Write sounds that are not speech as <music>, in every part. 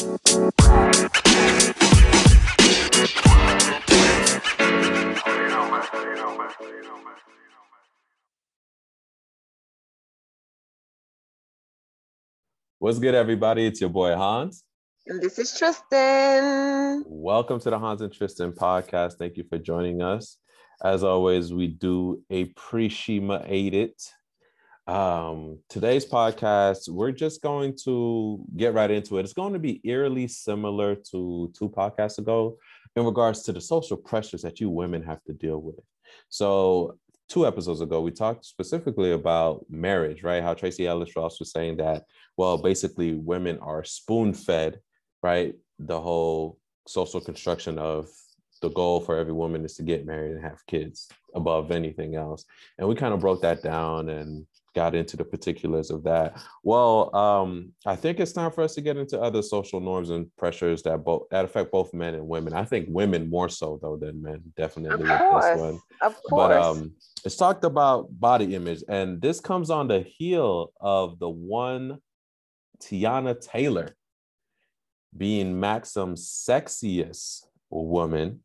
What's good, everybody? It's your boy Hans. And this is Tristan. Welcome to the Hans and Tristan podcast. Thank you for joining us. As always, we do appreciate it. Um, today's podcast, we're just going to get right into it. It's going to be eerily similar to two podcasts ago in regards to the social pressures that you women have to deal with. So, two episodes ago, we talked specifically about marriage, right? How Tracee Ellis Ross was saying that, well, basically, women are spoon fed, right? The whole social construction of the goal for every woman is to get married and have kids above anything else. And we kind of broke that down and got into the particulars of that. Well, um, I think it's time for us to get into other social norms and pressures that both that affect both men and women. I think women more so though than men, definitely of course, this one. Of course. But um, it's talked about body image, and this comes on the heel of the one Teyana Taylor being Maxim's sexiest woman.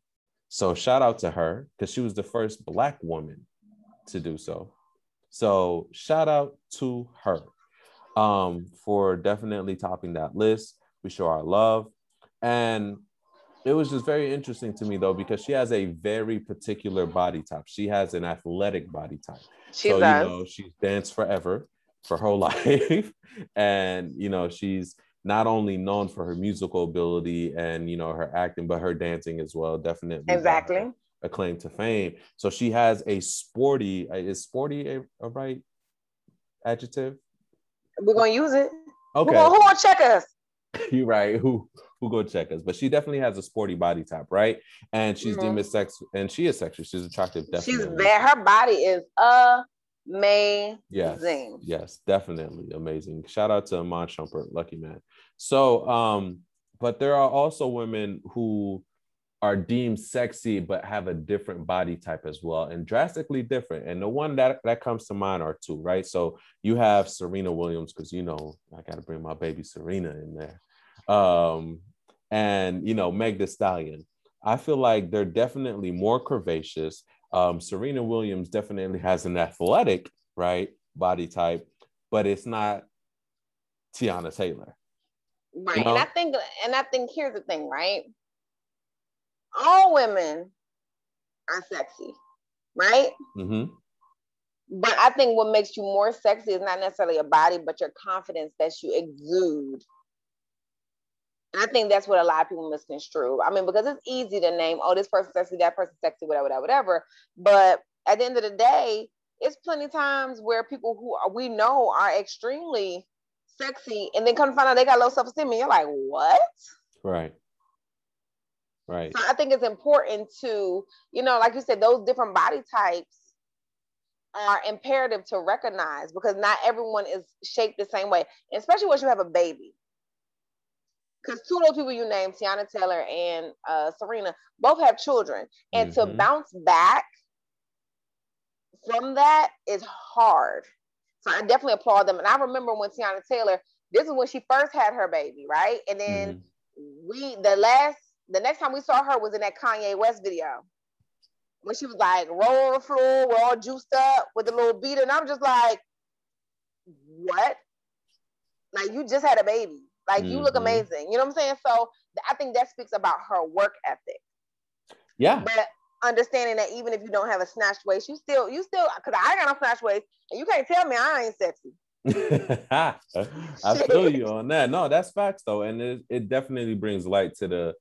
So shout out to her because she was the first black woman to do so. So shout out to her um, for definitely topping that list. We show our love. And it was just very interesting to me though, because she has a very particular body type. She has an athletic body type. She so, does. you know, she's danced forever for her <laughs> life. and, you know, she's not only known for her musical ability and, you know, her acting, but her dancing as well. Definitely. Exactly a claim to fame. So she has a sporty, uh, is sporty a, a right adjective? We're gonna use it. Okay. Who gonna, who gonna check us? <laughs> You're right. Who who go check us? But she definitely has a sporty body type, right? And she's mm-hmm. deemed sex, and she is sexual. She's attractive. Definitely. She's there. Her body is amazing. Yes, yes, definitely amazing. Shout out to Iman Shumpert, lucky man. So, um, but there are also women who are deemed sexy but have a different body type as well and drastically different. And the one that that comes to mind are two right? So you have serena williams because you know i got to bring my baby serena in there. Um and you know meg the stallion. I feel like they're definitely more curvaceous. Um serena williams definitely has an athletic right body type but it's not teyana taylor. Right you know? and i think and i think here's the thing right all women are sexy, right? Mm-hmm. But I think what makes you more sexy is not necessarily a body, but your confidence that you exude. And I think that's what a lot of people misconstrue. I mean, because it's easy to name, oh, this person's sexy, that person's sexy, whatever, whatever, whatever. But at the end of the day, it's plenty times where people who are, we know are extremely sexy and then come to find out they got low self-esteem and you're like, what? Right. Right. So I think it's important to, you know, like you said, those different body types are imperative to recognize because not everyone is shaped the same way, especially once you have a baby. Because two of those people you named, Teyana Taylor and uh, Serena, both have children. And mm-hmm. to bounce back from that is hard. So I definitely applaud them. And I remember when Teyana Taylor, this is when she first had her baby, right? And then mm-hmm. we, the last the next time we saw her was in that Kanye West video when she was like roll on the floor, we're all juiced up with a little beater, and I'm just like, what? Like you just had a baby. Like mm-hmm. you look mm-hmm. amazing. You know what I'm saying? So I think that speaks about her work ethic. Yeah. But understanding that even if you don't have a snatched waist, you still, you still, because I got a snatched waist, and you can't tell me I ain't sexy. <laughs> I feel you on that. No, that's facts though, and it, it definitely brings light to the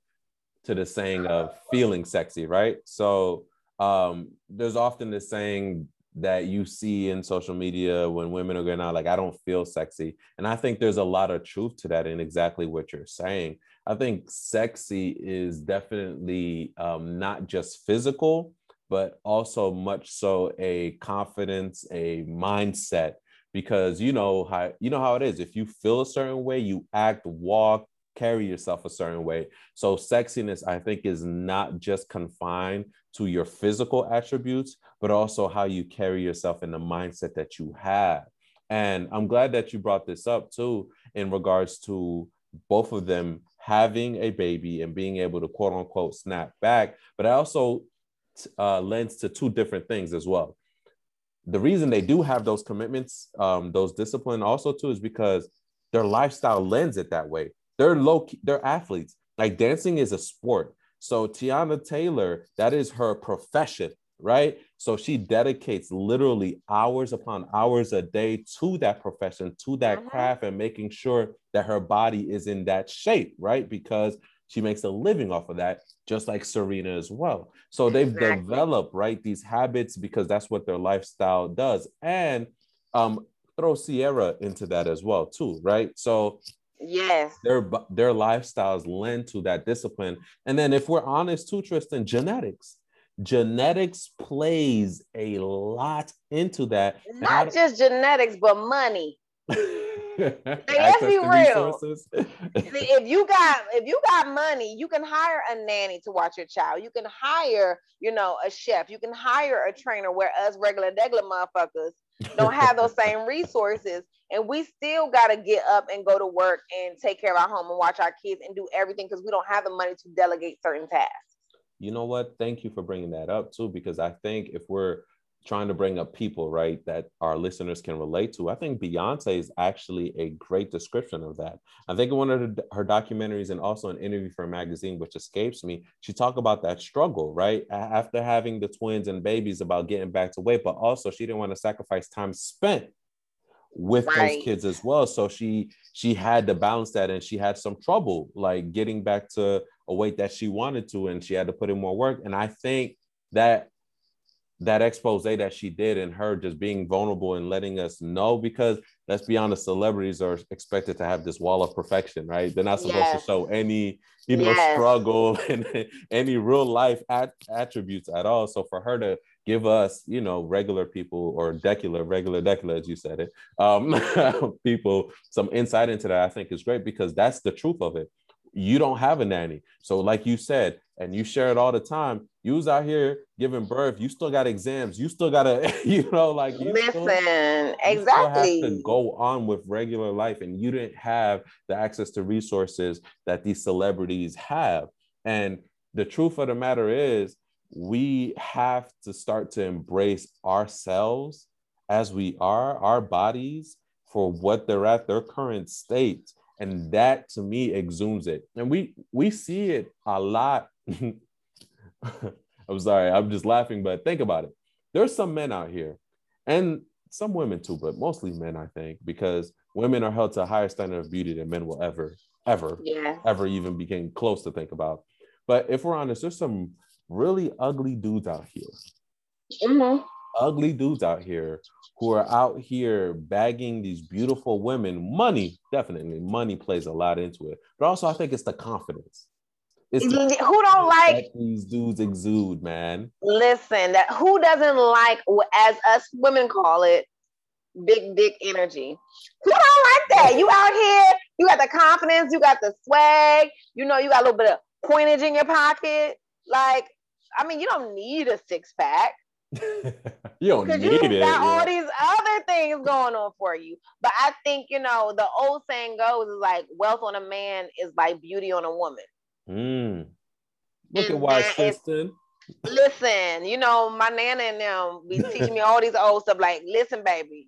to the saying of feeling sexy, right? So um, there's often this saying that you see in social media when women are going out, like, I don't feel sexy. And I think there's a lot of truth to that in exactly what you're saying. I think sexy is definitely um, not just physical, but also much so a confidence, a mindset because you know how you know how it is if you feel a certain way you act walk carry yourself a certain way. So sexiness, I think, is not just confined to your physical attributes, but also how you carry yourself and the mindset that you have. And I'm glad that you brought this up too, in regards to both of them having a baby and being able to quote unquote snap back. But it also uh, lends to two different things as well. The reason they do have those commitments, um, those discipline also too, is because their lifestyle lends it that way. They're low, they're athletes. Like dancing is a sport. So Teyana Taylor, that is her profession right? So she dedicates literally hours upon hours a day to that profession, to that mm-hmm. craft, and making sure that her body is in that shape, right? Because she makes a living off of that, just like Serena as well. So they've exactly. developed, right, these habits because that's what their lifestyle does. And um, throw Sierra into that as well, too, right? So Yes. Their their lifestyles lend to that discipline. And then if we're honest too, Tristan, genetics genetics plays a lot into that. Not just genetics, but money. <laughs> let's be real. <laughs> if you got if you got money, you can hire a nanny to watch your child. You can hire, you know, a chef. You can hire a trainer. Where us regular degular motherfuckers don't have those same resources, and we still got to get up and go to work and take care of our home and watch our kids and do everything because we don't have the money to delegate certain tasks you know what? Thank you for bringing that up too, because I think if we're trying to bring up people, right, that our listeners can relate to, I think Beyonce is actually a great description of that. I think in one of her, her documentaries and also an interview for a magazine, which escapes me, she talked about that struggle, right, after having the twins and babies about getting back to weight, but also she didn't want to sacrifice time spent with right. those kids as well so she she had to balance that and she had some trouble like getting back to a weight that she wanted to and she had to put in more work and i think that that expose that she did and her just being vulnerable and letting us know because let's be honest celebrities are expected to have this wall of perfection right they're not supposed yes. to show any you know yes. struggle <laughs> and any real life at- attributes at all so for her to give us, you know, regular people or decular, regular decular, as you said it, um, <laughs> people some insight into that, I think is great because that's the truth of it. You don't have a nanny. So, like you said, and you share it all the time, you was out here giving birth, you still got exams, you still gotta, <laughs> you know, like you listen, still, exactly. You have to go on with regular life, and you didn't have the access to resources that these celebrities have. And the truth of the matter is, we have to start to embrace ourselves as we are, our bodies for what they're at, their current state. And that to me exudes it. And we we see it a lot. <laughs> <laughs> I'm sorry, I'm just laughing, but think about it. There's some men out here, and some women too, but mostly men, I think, because women are held to a higher standard of beauty than men will ever, ever, yeah. ever even begin close to think about. But if we're honest, there's some really ugly dudes out here. Mm-hmm. Ugly dudes out here who are out here bagging these beautiful women. Money, definitely, money plays a lot into it. But also, I think it's the confidence. It's who don't like these dudes exude, man. Listen, that who doesn't like, as us women call it, big dick energy. Who don't like that? You out here, you got the confidence, you got the swag, you know, you got a little bit of pointage in your pocket. Like I mean, you don't need a six pack. <laughs> you don't need you it. Because got all these other things going on for you. But I think, you know, the old saying goes is like wealth on a man is like beauty on a woman. Mm. Look and at why Tristan. Listen, you know, my nana and them be <laughs> teaching me all these old stuff like, listen, baby,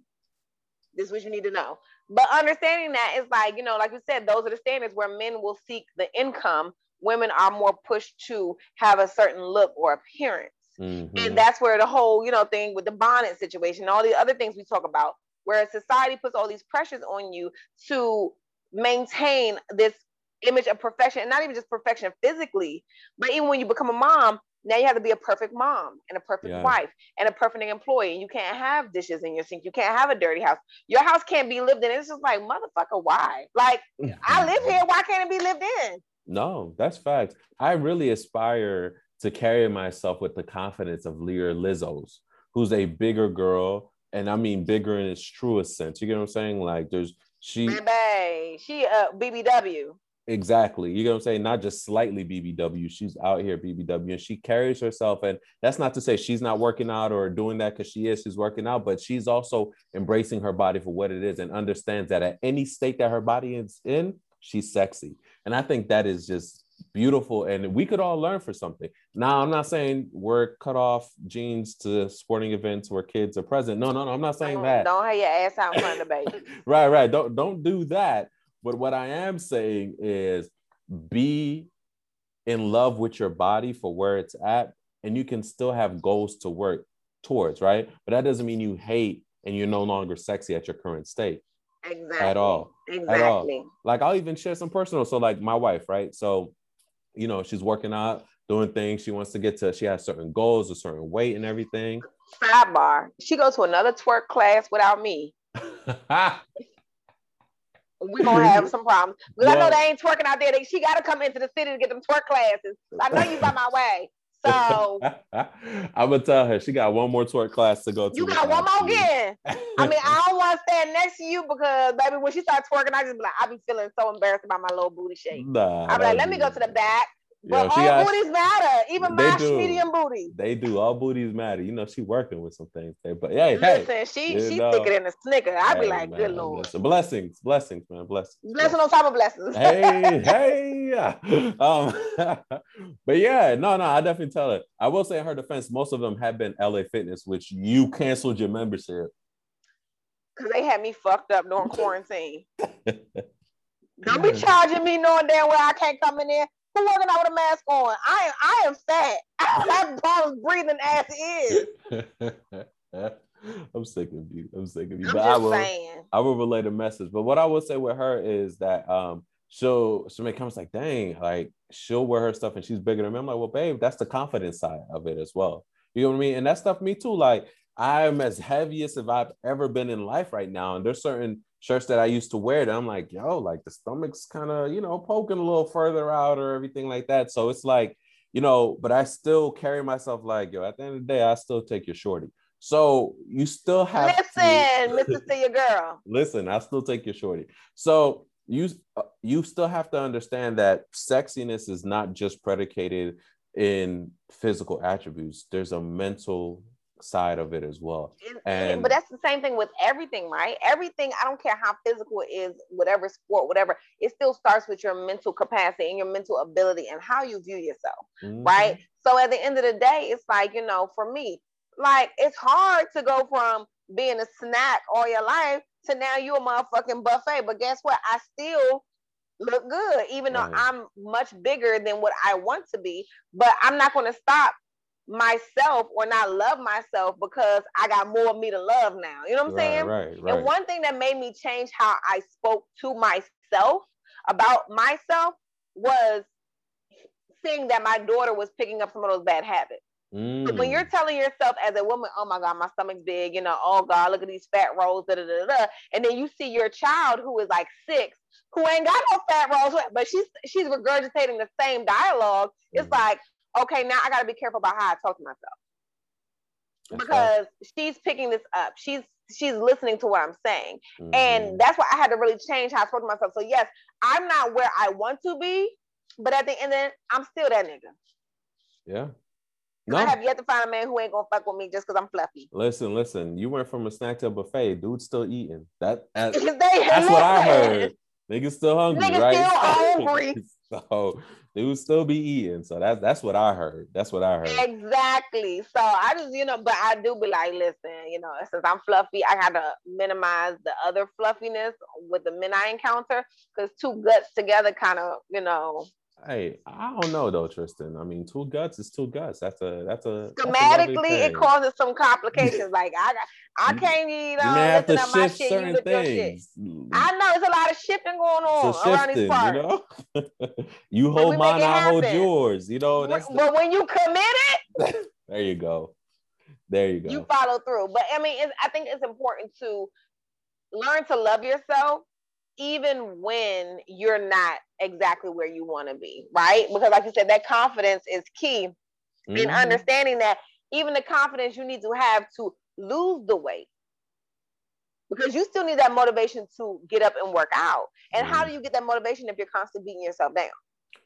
this is what you need to know. But understanding that is like, you know, like you said, those are the standards where men will seek the income women are more pushed to have a certain look or appearance. Mm-hmm. And that's where the whole, you know, thing with the bonnet situation, all the other things we talk about, where society puts all these pressures on you to maintain this image of perfection, and not even just perfection physically, but even when you become a mom, now you have to be a perfect mom and a perfect yeah. wife and a perfect employee. And you can't have dishes in your sink. You can't have a dirty house. Your house can't be lived in. It's just like, motherfucker, why? Like, I <laughs> live here. Why can't it be lived in? No, that's facts. I really aspire to carry myself with the confidence of Leah Lizzo's, who's a bigger girl, and I mean bigger in its truest sense. You get what I'm saying? Like there's she Baby, she uh BBW. Exactly. You know what I'm saying? Not just slightly BBW. She's out here BBW and she carries herself. And that's not to say she's not working out or doing that because she is. She's working out, but she's also embracing her body for what it is and understands that at any state that her body is in, she's sexy. And I think that is just beautiful and we could all learn for something. Now, I'm not saying we're cut off jeans to sporting events where kids are present. No, no, no, I'm not saying don't, that. Don't have your ass out in front of the baby. <laughs> right, right. Don't don't do that. But what I am saying is be in love with your body for where it's at and you can still have goals to work towards, right? But that doesn't mean you hate and you're no longer sexy at your current state. Exactly. At all. Exactly. At all. Like I'll even share some personal. So like my wife, right? So, you know, she's working out, doing things. She wants to get to, she has certain goals, a certain weight and everything. Sidebar. She goes to another twerk class without me. <laughs> we're gonna have some problems. Because well, I know they ain't twerking out there. They, she gotta come into the city to get them twerk classes. I know you by my way. So <laughs> I'm gonna tell her she got one more twerk class to go to. You got one more mm-hmm. again. I mean, I don't want to stand next to you because baby, when she starts twerking, I just be like, I be feeling so embarrassed about my little booty shape. Nah, I be like, let me go to the back. But all got, booties matter, even my medium booty. They do. All booties matter. You know, she working with some things there. But hey, listen, hey, she she know, thicker than a snicker. I hey, be like, man, good lord. Listen, blessings, blessings, man, blessings. Blessing on top of blessings. hey, <laughs> hey. yeah. Um, <laughs> but yeah, no, no, I definitely tell her. I will say in her defense, most of them have been LA Fitness, which you canceled your membership. Cause they had me fucked up during <laughs> quarantine. Don't be charging me knowing damn well I can't come in there. Working out with a mask on? I am I am fat. <laughs> that bottom's breathing as is. <laughs> I'm sick of you. I'm sick of you. I'm but I will saying. I will relay the message. But what I will say with her is that um she'll she'll make comments like, dang, like she'll wear her stuff and she's bigger than me. I'm like, well, babe, that's the confidence side of it as well. You know what I mean? And that stuff me too. Like I'm as heavy as if I've ever been in life right now. And there's certain shirts that I used to wear that I'm like, yo, like the stomach's kind of, you know, poking a little further out or everything like that. So it's like, you know, but I still carry myself like, yo, at the end of the day, I still take your shorty. So you still have listen, to, listen to your girl. <laughs> listen, I still take your shorty. So you uh, you still have to understand that sexiness is not just predicated in physical attributes. There's a mental side of it as well. And but that's the same thing with everything, right? Everything, I don't care how physical it is, whatever sport, whatever, it still starts with your mental capacity and your mental ability and how you view yourself, mm-hmm. right? So at the end of the day, it's like, you know, for me, like it's hard to go from being a snack all your life to now you're a motherfucking buffet. But guess what? I still look good, even though I'm much bigger than what I want to be. But I'm not going to stop myself or not love myself because I got more of me to love now. You know what I'm right, saying? Right, right. And one thing that made me change how I spoke to myself about myself was seeing that my daughter was picking up some of those bad habits. Mm. So when you're mm. telling yourself as a woman, oh my God, my stomach's big, you know, oh God, look at these fat rolls, da, da, da, da. and then you see your child who is like six, who ain't got no fat rolls, but she's she's regurgitating the same dialogue. Mm. It's like, okay, now I got to be careful about how I talk to myself that's because right. she's picking this up. She's she's listening to what I'm saying, mm-hmm. and that's why I had to really change how I spoke to myself. So yes, I'm not where I want to be, but at the end, then I'm still that nigga. Yeah. No. I have yet to find a man who ain't gonna fuck with me just because I'm fluffy. Listen, listen. You went from a snack to a buffet. Dude's still eating. That, that <laughs> that's what I heard. Niggas still hungry, Niggas right? Still <laughs> hungry. <laughs> so they would still be eating. So that's that's what I heard. That's what I heard. Exactly. So I just, you know, but I do be like, listen, you know, since I'm fluffy, I gotta minimize the other fluffiness with the men I encounter because two guts together kind of, you know, Hey, I don't know though, Tristan. I mean, two guts is two guts. That's a that's a schematically it causes some complications. like I got I can't eat uh, have to shift shit, certain things. I know it's a lot of shifting going on so around these parts. <laughs> You, know? you hold mine, I hold yours. You know, that's but the... when you commit it, <laughs> there you go. There you go. You follow through. But I mean, I think it's important to learn to love yourself even when you're not exactly where you want to be, right? Because, like you said, that confidence is key mm-hmm. in understanding that even the confidence you need to have to lose the weight. Because you still need that motivation to get up and work out. And mm-hmm. how do you get that motivation if you're constantly beating yourself down?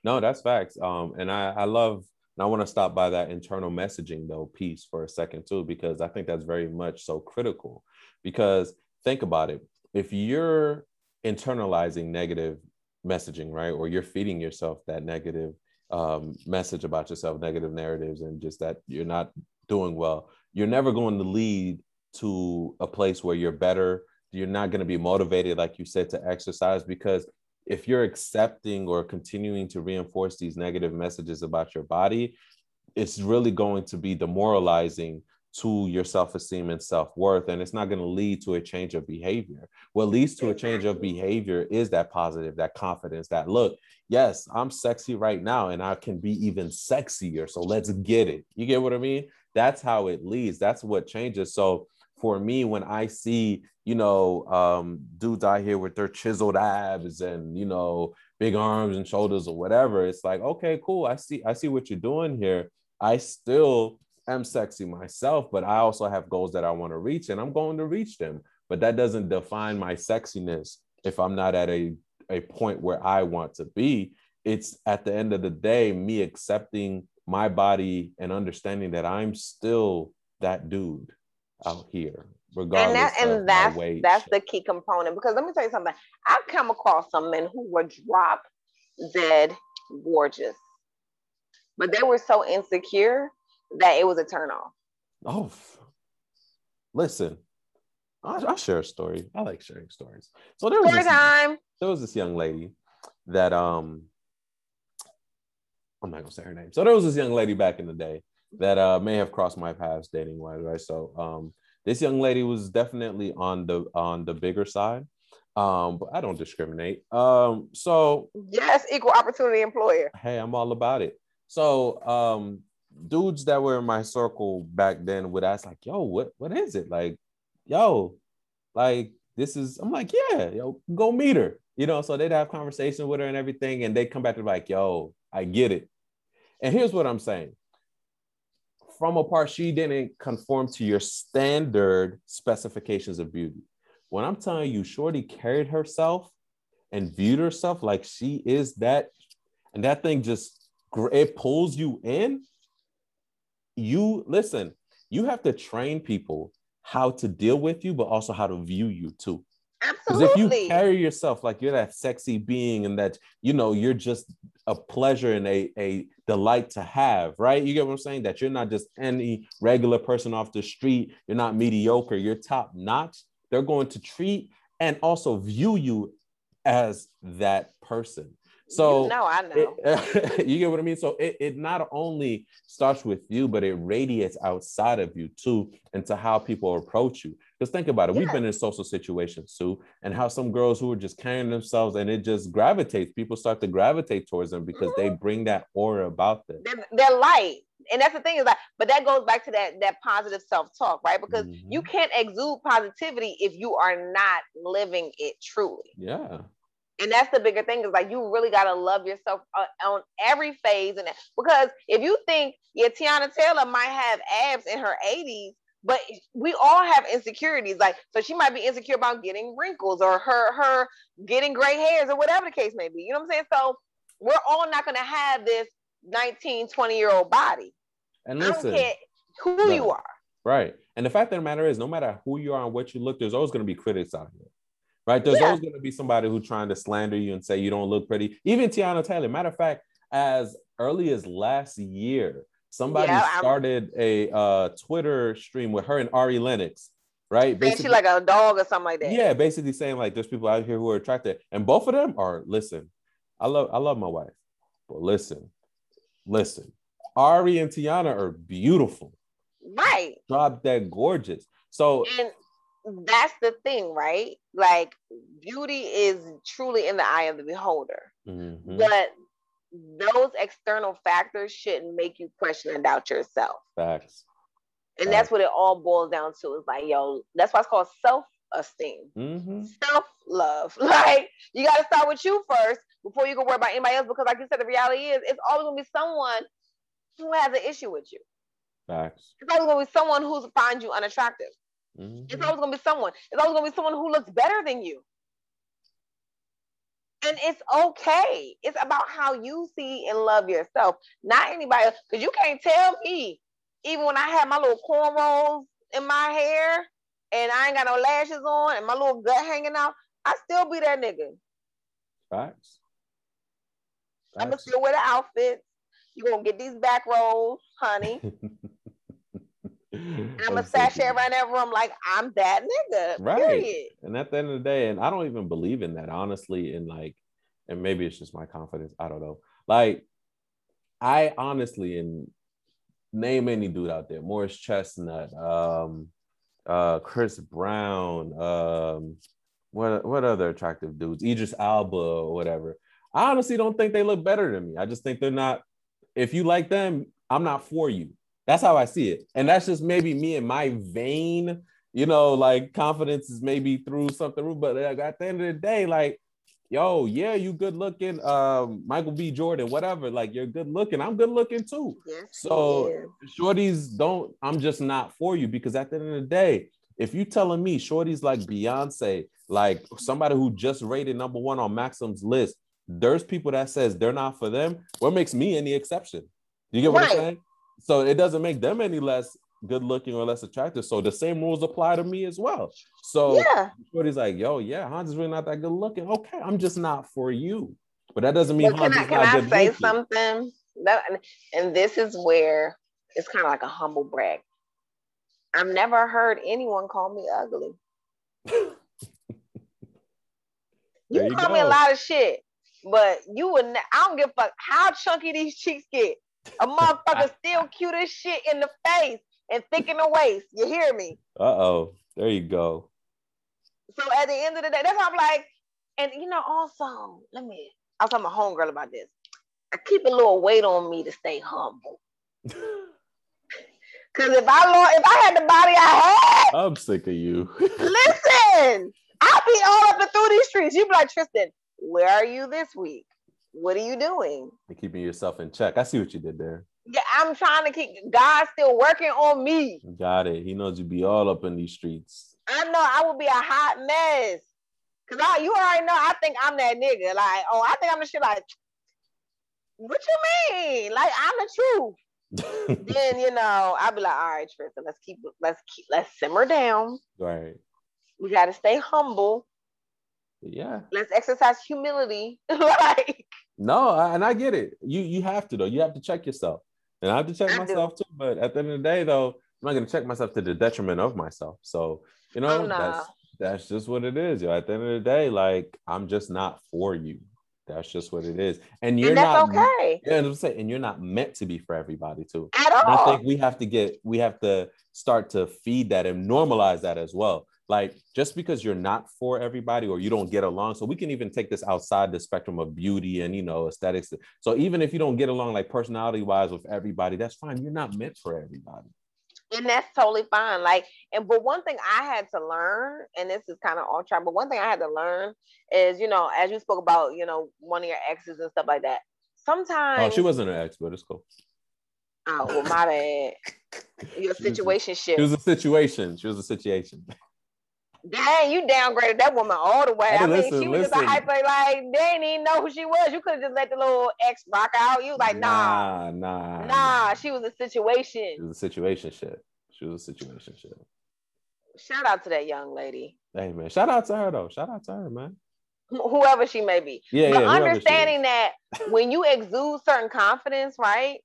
No, that's facts. Um, and I, I love and I want to stop by that internal messaging though piece for a second too, because I think that's very much so critical. Because think about it. If you're internalizing negative messaging, right? Or you're feeding yourself that negative um, message about yourself, negative narratives, and just that you're not doing well. You're never going to lead to a place where you're better. You're not going to be motivated, like you said, to exercise because if you're accepting or continuing to reinforce these negative messages about your body, it's really going to be demoralizing to your self-esteem and self-worth and it's not going to lead to a change of behavior. What leads to a change of behavior is that positive that confidence that look yes i'm sexy right now and i can be even sexier so let's get it. You get what i mean? That's how it leads. That's what changes. So for me when i see you know um, dudes out here with their chiseled abs and you know big arms and shoulders or whatever it's like okay cool i see i see what you're doing here. I still am sexy myself, but I also have goals that I want to reach and I'm going to reach them. But that doesn't define my sexiness if I'm not at a, a point where I want to be. It's at the end of the day, me accepting my body and understanding that I'm still that dude out here. Regardless and, that, and that's that's the key component because let me tell you something. I've come across some men who were drop dead gorgeous, but they were so insecure that it was a turn off. Oh, listen, I'll, I'll, share a story. I like sharing stories. So there was this, time. There was this young lady that um, I'm not gonna say her name. So there was this young lady back in the day that uh may have crossed my paths dating wise, right? So um, this young lady was definitely on the on the bigger side um but i don't discriminate um so yes equal opportunity employer hey i'm all about it so um dudes that were in my circle back then would ask like, "Yo, what what is it?" Like, "Yo, like this is." I'm like, "Yeah, yo, go meet her." You know, so they'd have conversation with her and everything, and they come back to like, "Yo, I get it." And here's what I'm saying. From a part, she didn't conform to your standard specifications of beauty. When I'm telling you, Shorty carried herself and viewed herself like she is that, and that thing just it pulls you in you listen, you have to train people how to deal with you, but also how to view you too. Because if you carry yourself like you're that sexy being and that you know you're just a pleasure and a, a delight to have, right? You get what I'm saying? That you're not just any regular person off the street, you're not mediocre, you're top notch. They're going to treat and also view you as that person. So you know, I know. It, <laughs> you get what I mean? So it, it not only starts with you, but it radiates outside of you too, into how people approach you. Just think about it. Yeah. We've been in social situations too, and how some girls who are just carrying themselves and it just gravitates. People start to gravitate towards them because mm-hmm. they bring that aura about them. They're, they're light. And that's the thing is like, but that goes back to that that positive self-talk, right? Because mm-hmm. you can't exude positivity if you are not living it truly. Yeah and that's the bigger thing is like you really got to love yourself uh, on every phase and because if you think yeah teyana Taylor might have abs in her 80s but we all have insecurities. Like so she might be insecure about getting wrinkles or her her getting gray hairs or whatever the case may be you know what I'm saying? So we're all not going to have this 19 20 year old body and listen. who no, you are. Right. And the fact of the matter is no matter who you are and what you look there's always going to be critics out here right? There's yeah. always going to be somebody who's trying to slander you and say you don't look pretty. Even Teyana Taylor. Matter of fact, as early as last year, somebody yeah, started a uh, Twitter stream with her and Ari Lennox, right? Basically, she like a dog or something like that. Yeah, basically saying like there's people out here who are attracted, and both of them are. Listen, I love I love my wife, but listen, listen, Ari and Teyana are beautiful. Right. Drop that gorgeous. So and that's the thing, right? Like beauty is truly in the eye of the beholder. Mm-hmm. But those external factors shouldn't make you question and doubt yourself. Facts. And Facts. that's what it all boils down to. Is like, yo, that's why it's called self-esteem, mm-hmm. self-love. <laughs> Like you got to start with you first before you can worry about anybody else. Because, like you said, the reality is, it's always gonna be someone who has an issue with you. Facts. It's always gonna be someone who finds you unattractive. Mm-hmm. It's always gonna be someone. It's always gonna be someone who looks better than you. And it's okay. It's about how you see and love yourself, not anybody else. Because you can't tell me, even when I have my little cornrows in my hair and I ain't got no lashes on and my little gut hanging out, I still be that nigga. Facts. I'm gonna still wear the outfits. You're gonna get these back rolls, honey. <laughs> and I'm gonna sashay around that room like I'm that nigga. Right. Period. And at the end of the day, and I don't even believe in that, honestly, and like, and maybe it's just my confidence. I don't know. Like, I honestly, and name any dude out there, Morris Chestnut, um, uh, Chris Brown, um, what what other attractive dudes, Idris Elba or whatever. I honestly don't think they look better than me. I just think they're not. If you like them, I'm not for you. That's how I see it, and that's just maybe me and my vain, you know, like confidence is maybe through something. But at the end of the day, like yo, yeah, you good looking, um, Michael B. Jordan, whatever. Like you're good looking. I'm good looking too. Yes, so yeah. shorties don't, I'm just not for you because at the end of the day, if you telling me shorties like Beyonce, like somebody who just rated number one on Maxim's list, there's people that says they're not for them. What makes me any exception? You get what right. I'm saying? So it doesn't make them any less good looking or less attractive. So the same rules apply to me as well. So yeah, Shorty's like, yo, yeah, Hans is really not that good looking. Okay, I'm just not for you. But that doesn't mean well, can I, can I say looking. something? That, and this is where it's kind of like a humble brag. I've never heard anyone call me ugly. <laughs> you, you call go. me a lot of shit, but you would. Ne- I don't give a fuck how chunky these cheeks get. A motherfucker <laughs> still cute as shit in the face and thick in the waist. You hear me? Uh oh. There you go. So at the end of the day, that's why I'm like, and you know, also, let me, I was talking to my homegirl about this. I keep a little weight on me to stay humble. <laughs> Cause if I if I had the body I had, I'm sick of you. listen, I'll be all up and through these streets. You be like, Tristan, where are you this week? What are you doing? You're keeping yourself in check. I see what you did there. Yeah, I'm trying to keep God still working on me. Got it. He knows you'd be all up in these streets. I know I will be a hot mess. Cause I, you already know I think I'm that nigga. Like, oh, I think I'm the shit like, what you mean? Like I'm the truth. <laughs> then you know, I'll be like, all right, Tristan, let's keep let's keep let's simmer down. Right. We gotta stay humble. Yeah. Let's exercise humility. <laughs> like no, and I get it. You you have to though. You have to check yourself. And I have to check I myself do. too. But at the end of the day, though, I'm not gonna check myself to the detriment of myself. So you know, oh, no. that's that's just what it is. Yo. At the end of the day, like I'm just not for you. That's just what it is. And you're and not okay. Yeah, I'm saying, and you're not meant to be for everybody too. At all. And I think we have to get we have to start to feed that and normalize that as well like just because you're not for everybody or you don't get along so we can even take this outside the spectrum of beauty and you know aesthetics. So even if you don't get along like personality wise with everybody that's fine. You're not meant for everybody. And that's totally fine. Like and but one thing i had to learn and this is kind of on track but one thing i had to learn is you know as you spoke about you know one of your exes and stuff like that sometimes oh she wasn't an ex but it's cool. Oh well my bad. <laughs> Your situation she was a situation. She was a situation Dang, you downgraded that woman all the way. Hey, I listen, mean, she was listen. just a hyper, like they didn't even know who she was. You could have just let the little ex rock out. You was like, nah, nah, nah. She was a situation. She was a situation shit. She was a situation shit. Shout out to that young lady. Hey man, shout out to her though. Shout out to her, man. Whoever she may be. Yeah, but yeah, understanding that when you exude certain confidence, right?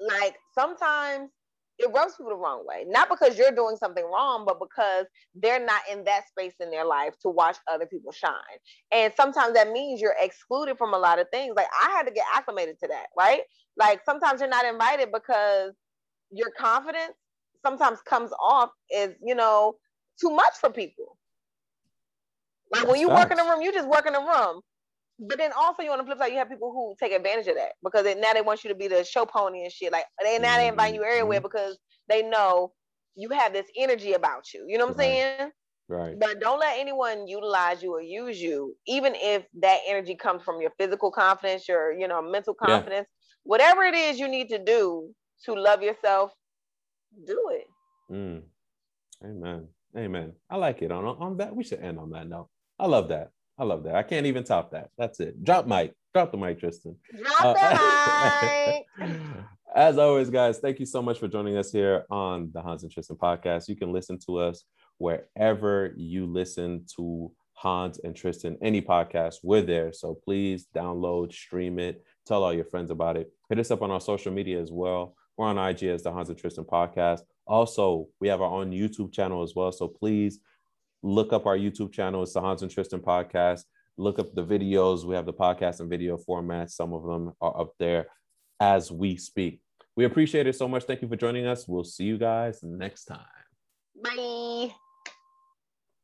Like sometimes it rubs people the wrong way. Not because you're doing something wrong, but because they're not in that space in their life to watch other people shine. And sometimes that means you're excluded from a lot of things. Like I had to get acclimated to that, right? Like sometimes you're not invited because your confidence sometimes comes off as, you know, too much for people. Like when you work in a room, you just work in a room. But then also you on the flip side, you have people who take advantage of that because they, now they want you to be the show pony and shit. Like they now they invite you everywhere mm-hmm. because they know you have this energy about you. You know what I'm saying? Right. But don't let anyone utilize you or use you, even if that energy comes from your physical confidence, your you know mental confidence, yeah. whatever it is you need to do to love yourself, do it. Mm. Amen. Amen. I like it. On on that, we should end on that note. I love that. I love that. I can't even top that. That's it. Drop mic. Drop the mic, Tristan. Drop uh, the <laughs> mic. As always, guys, thank you so much for joining us here on the Hans and Tristan podcast. You can listen to us wherever you listen to Hans and Tristan, any podcast, we're there. So please download, stream it, Tell all your friends about it. Hit us up on our social media as well. We're on IG as the Hans and Tristan podcast. Also, we have our own YouTube channel as well. So please look up our YouTube channel. It's the Hans and Tristan podcast. Look up the videos. We have the podcast and video formats. Some of them are up there as we speak. We appreciate it so much. Thank you for joining us. We'll see you guys next time. Bye.